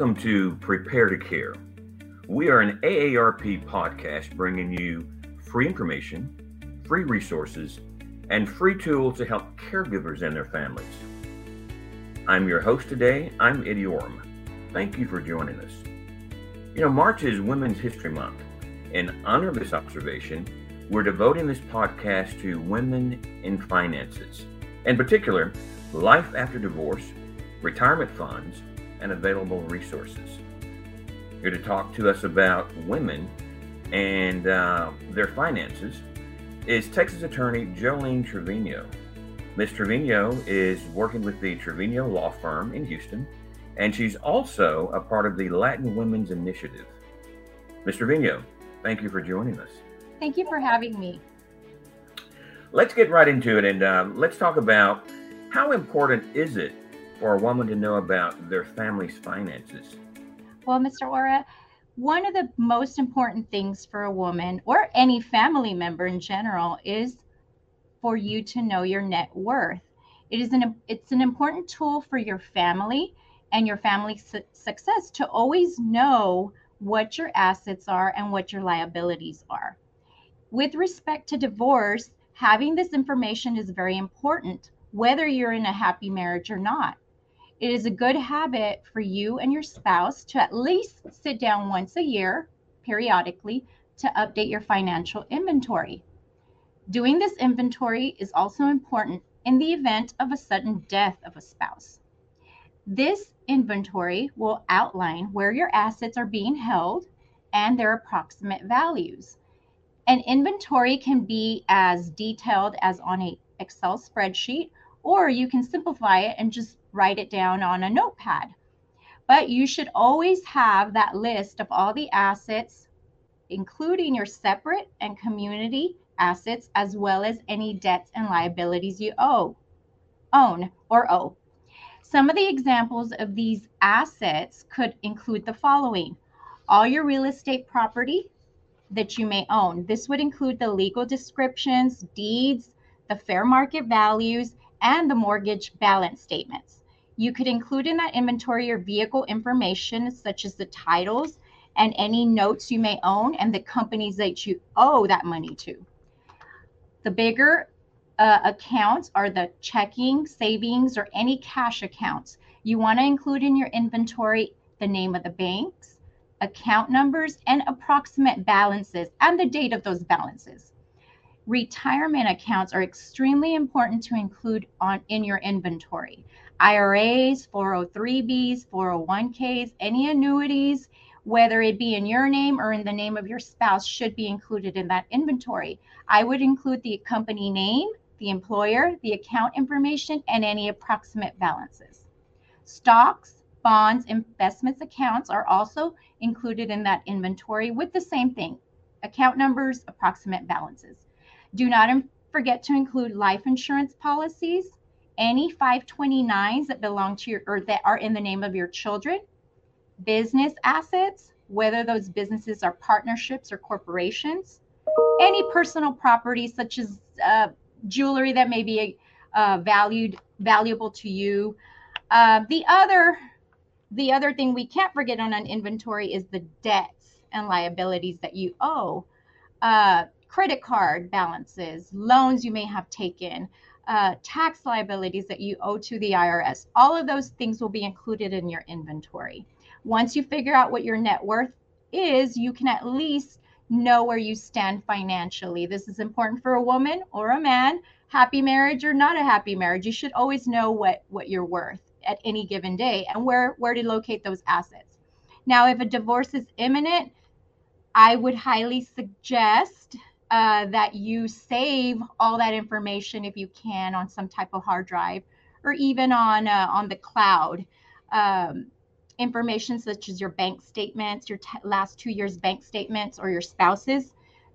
Welcome to Prepare to Care. We are an AARP podcast bringing you free information, free resources, and free tools to help caregivers and their families. I'm your host today. I'm Eddie Orm. Thank you for joining us. You know, March is Women's History Month. In honor of this observation, we're devoting this podcast to women in finances, in particular, life after divorce, retirement funds, and available resources. Here to talk to us about women and uh, their finances is Texas attorney Jolene Trevino. Ms. Trevino is working with the Trevino Law Firm in Houston, and she's also a part of the Latin Women's Initiative. Ms. Trevino, thank you for joining us. Thank you for having me. Let's get right into it and uh, let's talk about how important is it for a woman to know about their family's finances? Well, Mr. Ora, one of the most important things for a woman or any family member in general is for you to know your net worth. It is an it's an important tool for your family and your family's su- success to always know what your assets are and what your liabilities are. With respect to divorce, having this information is very important whether you're in a happy marriage or not. It is a good habit for you and your spouse to at least sit down once a year, periodically, to update your financial inventory. Doing this inventory is also important in the event of a sudden death of a spouse. This inventory will outline where your assets are being held and their approximate values. An inventory can be as detailed as on a Excel spreadsheet or you can simplify it and just write it down on a notepad. But you should always have that list of all the assets, including your separate and community assets, as well as any debts and liabilities you owe, own, or owe. Some of the examples of these assets could include the following all your real estate property that you may own. This would include the legal descriptions, deeds, the fair market values, and the mortgage balance statements. You could include in that inventory your vehicle information, such as the titles and any notes you may own and the companies that you owe that money to. The bigger uh, accounts are the checking, savings, or any cash accounts. You want to include in your inventory the name of the banks, account numbers, and approximate balances and the date of those balances. Retirement accounts are extremely important to include on in your inventory. IRAs, 403bs, 401ks, any annuities, whether it be in your name or in the name of your spouse, should be included in that inventory. I would include the company name, the employer, the account information, and any approximate balances. Stocks, bonds, investments accounts are also included in that inventory with the same thing account numbers, approximate balances. Do not forget to include life insurance policies, any 529s that belong to your or that are in the name of your children, business assets, whether those businesses are partnerships or corporations, any personal property such as uh, jewelry that may be uh, valued valuable to you. Uh, the other the other thing we can't forget on an inventory is the debts and liabilities that you owe. Uh, credit card balances, loans you may have taken, uh, tax liabilities that you owe to the IRS. All of those things will be included in your inventory. Once you figure out what your net worth is, you can at least know where you stand financially. This is important for a woman or a man, happy marriage or not a happy marriage. You should always know what what you're worth at any given day and where where to locate those assets. Now, if a divorce is imminent, I would highly suggest uh, that you save all that information if you can on some type of hard drive or even on uh, on the cloud. Um, information such as your bank statements, your last two years bank statements, or your spouse's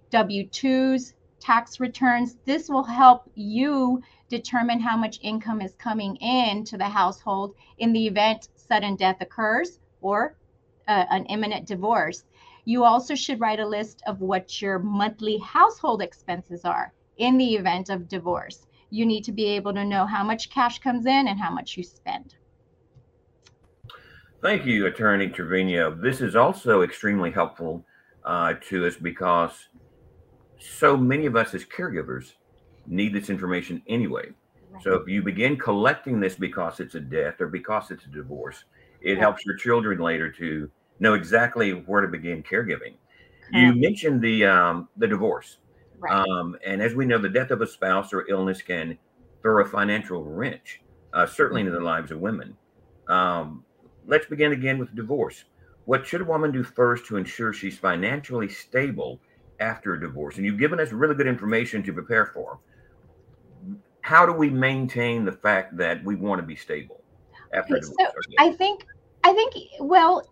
W 2s, tax returns. This will help you determine how much income is coming in to the household in the event sudden death occurs or uh, an imminent divorce. You also should write a list of what your monthly household expenses are in the event of divorce. You need to be able to know how much cash comes in and how much you spend. Thank you, Attorney Trevino. This is also extremely helpful uh, to us because so many of us as caregivers need this information anyway. Right. So if you begin collecting this because it's a death or because it's a divorce, it right. helps your children later to know exactly where to begin caregiving. You mentioned the um, the divorce, right. um, and as we know, the death of a spouse or illness can throw a financial wrench, uh, certainly into the lives of women. Um, let's begin again with divorce. What should a woman do first to ensure she's financially stable after a divorce? And you've given us really good information to prepare for. How do we maintain the fact that we want to be stable after okay, divorce? So I think, I think, well,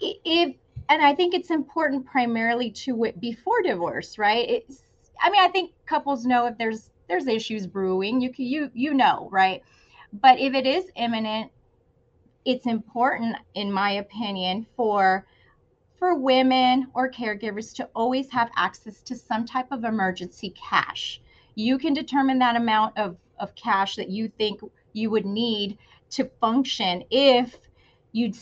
if and I think it's important primarily to it before divorce, right? It's, I mean, I think couples know if there's there's issues brewing, you can you you know, right? But if it is imminent, it's important, in my opinion, for for women or caregivers to always have access to some type of emergency cash. You can determine that amount of, of cash that you think you would need to function if you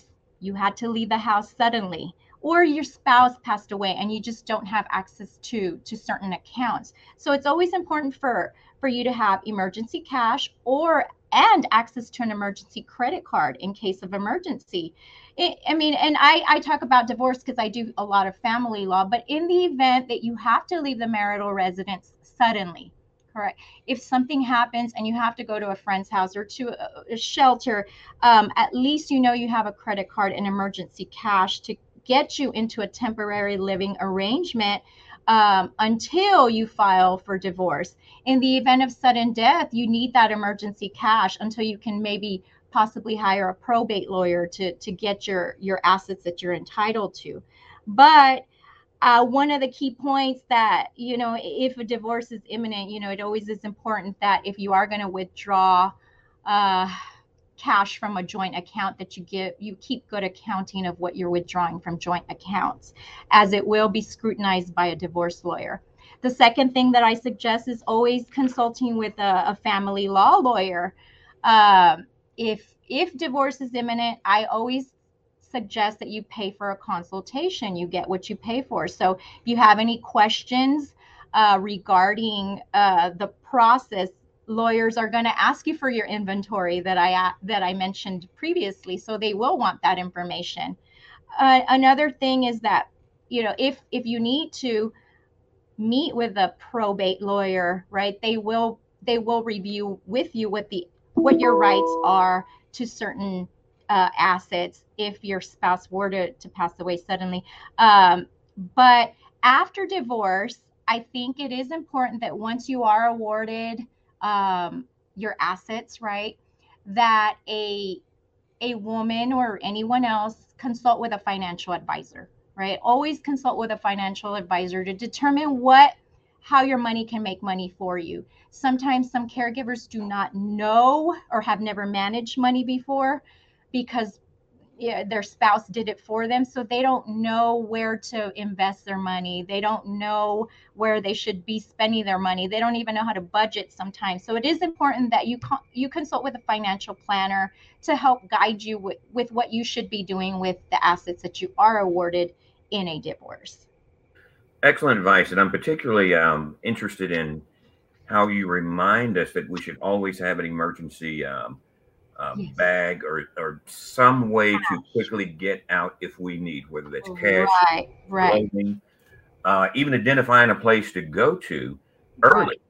you had to leave the house suddenly or your spouse passed away and you just don't have access to to certain accounts. So it's always important for for you to have emergency cash or and access to an emergency credit card in case of emergency. It, i mean and i i talk about divorce because i do a lot of family law but in the event that you have to leave the marital residence suddenly correct if something happens and you have to go to a friend's house or to a, shelter um, at least you know you have a credit card and emergency cash to get you into a temporary living arrangement um, until you file for divorce. In the event of sudden death, you need that emergency cash until you can maybe possibly hire a probate lawyer to, to get your, your assets that you're entitled to. But uh, one of the key points that, you know, if a divorce is imminent, you know, it always is important that if you are going to withdraw, uh, cash from a joint account that you give you keep good accounting of what you're withdrawing from joint accounts as it will be scrutinized by a divorce lawyer. The second thing that i suggest is always consulting with a, a family law lawyer. Um, if if divorce is imminent i always suggest that you pay for a consultation you get what you pay for so if you have any questions uh, regarding uh, the process lawyers are going to ask you for your inventory that I that I mentioned previously, so they will want that information. Uh, another thing is that you know if if you need to meet with a probate lawyer, right? They will they will review with you what the what your rights are to certain uh, assets if your spouse were to, to pass away suddenly. Um, but after divorce, I think it is important that once you are awarded um, your assets, right? That a a woman or anyone else consult with a financial advisor, right? Always consult with a financial advisor to determine what how your money can make money for you. Sometimes some caregivers do not know or have never managed money before because yeah, their spouse did it for them. So they don't know where to invest their money. They don't know where they should be spending their money. They don't even know how to budget sometimes. So it is important that you con- you consult with a financial planner to help guide you with, with what you should be doing with the assets that you are awarded in a divorce. Excellent advice and i'm particularly um, interested in how you remind us that we should always have an emergency um, um, yes. bag or, or some way cash. to quickly get out if we need, whether that's cash, right, right. clothing, uh, even identifying a place to go to early. Right.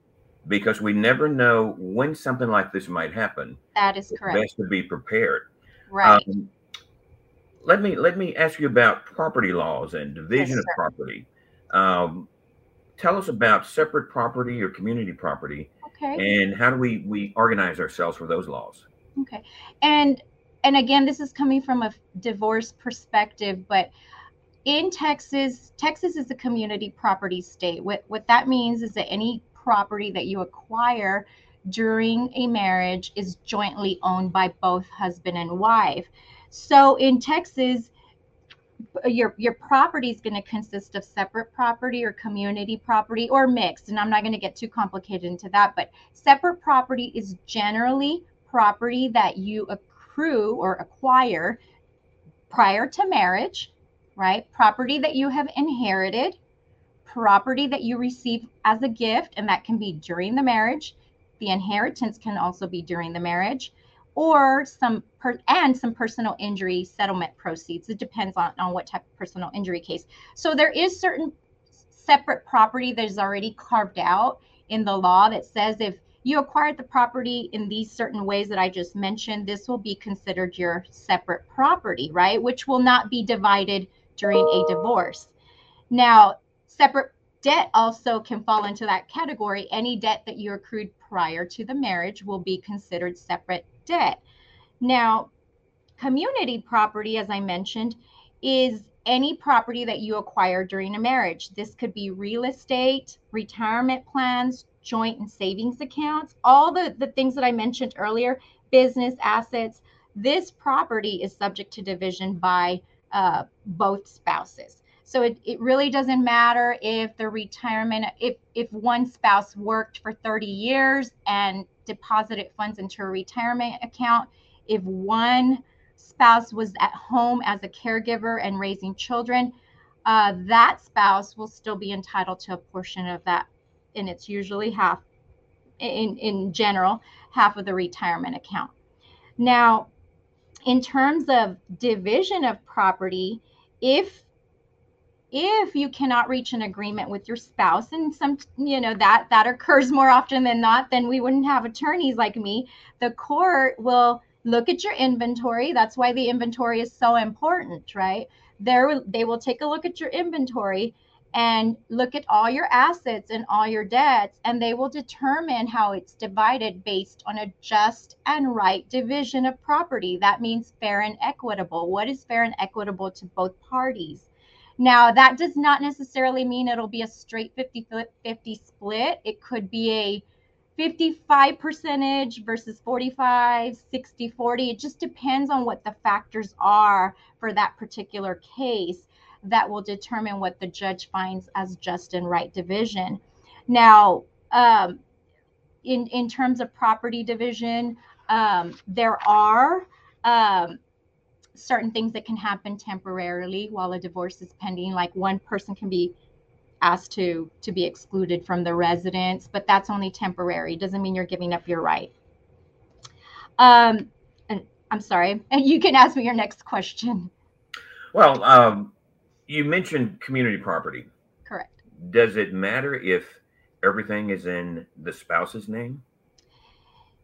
Because we never know when something like this might happen. That is correct. Best to be prepared. Right. Um, let me let me ask you about property laws and division yes, of property. Um, tell us about separate property or community property, okay. and how do we we organize ourselves for those laws? Okay. And and again, this is coming from a divorce perspective, but in Texas, Texas is a community property state. What what that means is that any property that you acquire during a marriage is jointly owned by both husband and wife. So in Texas, uh, your your property is going to consist of separate property or community property or mixed and i'm not going to get too complicated into that but separate property is generally property that you accrue or acquire prior to marriage, right? Property that you have inherited, property that you receive as a gift, and that can be during the marriage. The inheritance can also be during the marriage, or some per, and some personal injury settlement proceeds. It depends on, on what type of personal injury case. So there is certain separate property that is already carved out in the law that says if you acquired the property in these certain ways that I just mentioned, this will be considered your separate property, right? Which will not be divided during a divorce. Now, separate debt also can fall into that category. Any debt that you accrued prior to the marriage will be considered separate debt. Now, community property, as I mentioned, is any property that you acquire during a marriage. This could be real estate, retirement plans, joint and savings accounts, all the, the things that I mentioned earlier, business assets. This property is subject to division by uh, both spouses. So it, it really doesn't matter if the retirement, if, if one spouse worked for 30 years and deposited funds into a retirement account, if one spouse was at home as a caregiver and raising children, uh, that spouse will still be entitled to a portion of that and it's usually half in in general half of the retirement account. Now in terms of division of property if if you cannot reach an agreement with your spouse and some you know that that occurs more often than not then we wouldn't have attorneys like me. The court will look at your inventory. That's why the inventory is so important right? There they will take a look at your inventory and look at all your assets and all your debts, and they will determine how it's divided based on a just and right division of property. That means fair and equitable. What is fair and equitable to both parties? Now, that does not necessarily mean it'll be a straight 50 50 split. It could be a 55 percentage versus 45, 60, 40. It just depends on what the factors are for that particular case that will determine what the judge finds as just and right division. Now, um, in in terms of property division, um, there are um, certain things that can happen temporarily while a divorce is pending. Like one person can be asked to to be excluded from the residence, but that's only temporary. Doesn't mean you're giving up your right. Um, and I'm sorry, and you can ask me your next question. Well, um, you mentioned community property. Correct. Does it matter if everything is in the spouse's name?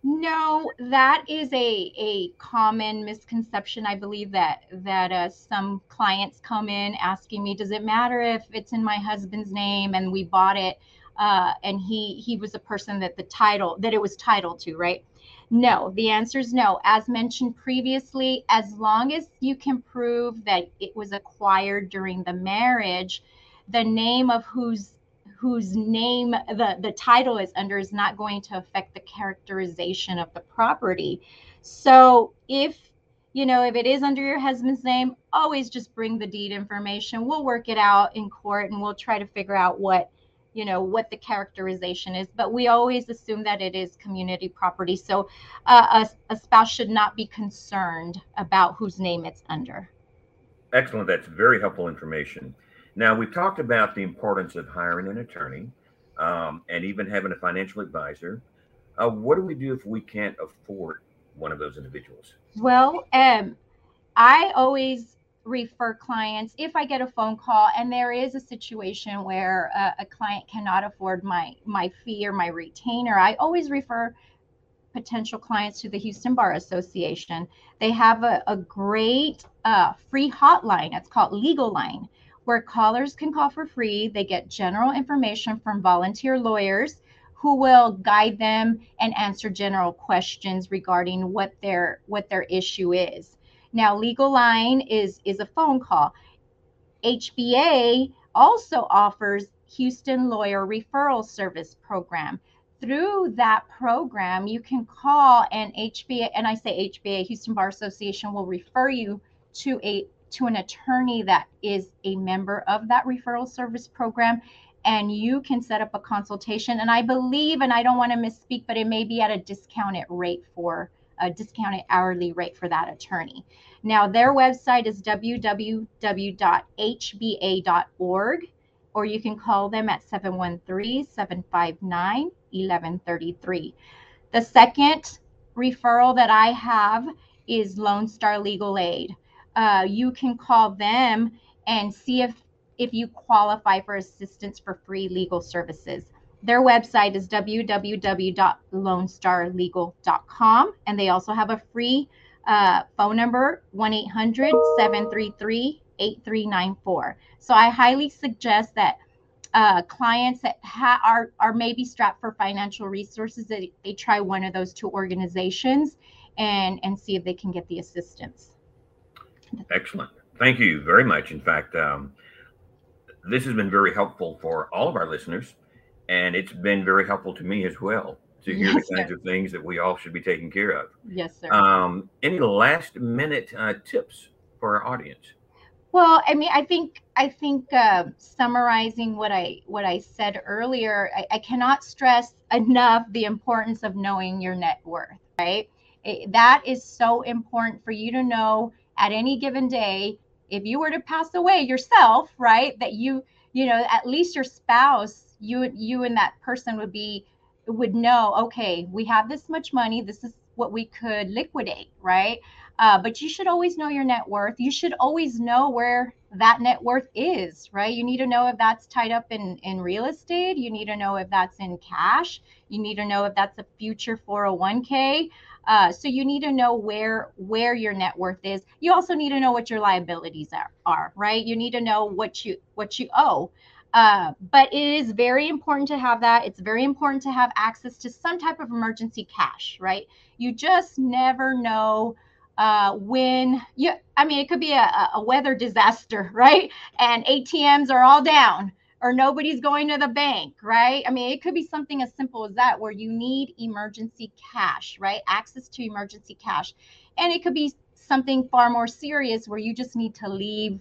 No, that is a a common misconception. I believe that that uh, some clients come in asking me, "Does it matter if it's in my husband's name and we bought it, uh, and he he was a person that the title that it was titled to, right?" No, the answer is no. As mentioned previously, as long as you can prove that it was acquired during the marriage, the name of whose whose name the, the title is under is not going to affect the characterization of the property. So if you know, if it is under your husband's name, always just bring the deed information. We'll work it out in court and we'll try to figure out what you know what the characterization is but we always assume that it is community property. So uh, a, a spouse should not be concerned about whose name it's under. Excellent. That's very helpful information. Now we've talked about the importance of hiring an attorney um, and even having a financial advisor. Uh, what do we do if we can't afford one of those individuals? Well um, i always refer clients if I get a phone call and there is a situation where a, a, client cannot afford my my fee or my retainer, I always refer potential clients to the Houston Bar Association. They have a, a great uh, free hotline. It's called Legal Line, where callers can call for free. They get general information from volunteer lawyers who will guide them and answer general questions regarding what their what their issue is. Now, Legal Line is is a phone call. HBA also offers Houston Lawyer Referral Service Program. Through that program, you can call and HBA, and I say HBA, Houston Bar Association will refer you to a to an attorney that is a member of that referral service program and you can set up a consultation and i believe and i don't want to misspeak but it may be at a discounted rate for a discounted hourly rate for that attorney. Now, their website is www.hba.org, or you can call them at 713 759 1133. The second referral that I have is Lone Star Legal Aid. Uh, you can call them and see if if you qualify for assistance for free legal services. Their website is www.lonestarlegal.com, and they also have a free uh, phone number 1 800 733 8394. So I highly suggest that uh, clients that ha- are, are maybe strapped for financial resources that they try one of those two organizations and, and see if they can get the assistance. Excellent. Thank you very much. In fact, um, this has been very helpful for all of our listeners, and it's been very helpful to me as well to hear yes, the kinds sir. of things that we all should be taking care of. Yes, sir. Um, any last minute uh, tips for our audience? Well, I mean, I think I think uh, summarizing what I what I said earlier, I, I, cannot stress enough the importance of knowing your net worth. Right, it, that is so important for you to know at any given day. If you were to pass away yourself, right, that you you know at least your spouse, you you and that person would be would know, okay, we have this much money. This is what we could liquidate, right? Uh, but you should always know your net worth. You should always know where that net worth is, right? You need to know if that's tied up in, in real estate. You need to know if that's in cash. You need to know if that's a future 401k. Uh, so you need to know where where your net worth is. You also need to know what your liabilities are, are right? You need to know what you what you owe. Uh, but it is very important to have that. It's very important to have access to some type of emergency cash, right? You just never know uh, when you, I mean, it could be a, a weather disaster, right? And ATMs are all down or nobody's going to the bank, right? I mean, it could be something as simple as that where you need emergency cash, right? Access to emergency cash. And it could be something far more serious where you just need to leave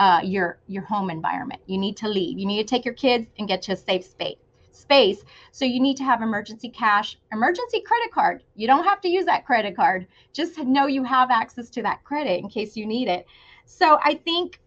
uh, your your home environment. You need to leave. You need to take your kids and get to a safe space. Space. So you need to have emergency cash, emergency credit card. You don't have to use that credit card. Just know you have access to that credit in case you need it. So I think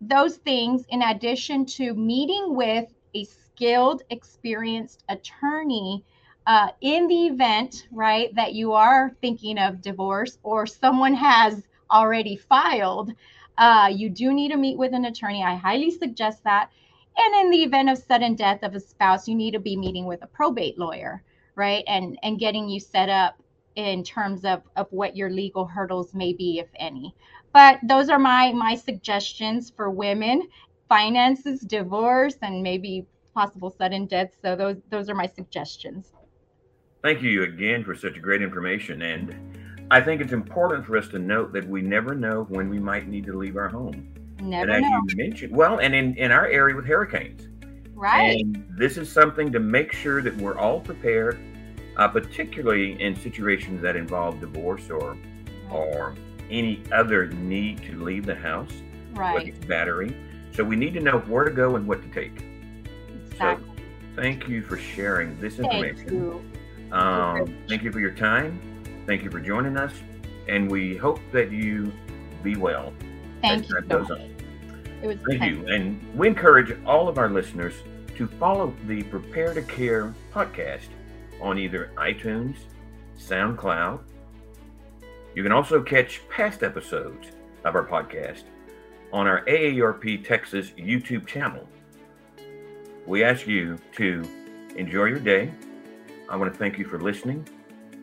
those things, in addition to meeting with a skilled, experienced attorney uh, in the event, right, that you are thinking of divorce or someone has already filed, uh, you do need to meet with an attorney. I highly suggest that. And in the event of sudden death of a spouse, you need to be meeting with a probate lawyer, right? And and getting you set up in terms of, of what your legal hurdles may be, if any. But those are my my suggestions for women, finances, divorce, and maybe possible sudden death. So those those are my suggestions. Thank you again for such great information. And I think it's important for us to note that we never know when we might need to leave our home. Never and as know. you mentioned, well, and in, in our area with hurricanes. Right. And this is something to make sure that we're all prepared, uh, particularly in situations that involve divorce or or any other need to leave the house, right. like battery. So we need to know where to go and what to take. Exactly. So thank you for sharing this information. Thank you. Um, thank you for your time. Thank you for joining us, and we hope that you be well. Thank you. So. It was Thank you. And we encourage all of our listeners to follow the Prepare to Care podcast on either iTunes, SoundCloud. You can also catch past episodes of our podcast on our AARP Texas YouTube channel. We ask you to enjoy your day. I want to thank you for listening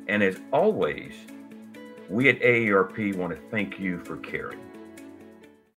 and as always, we at AARP want to thank you for caring.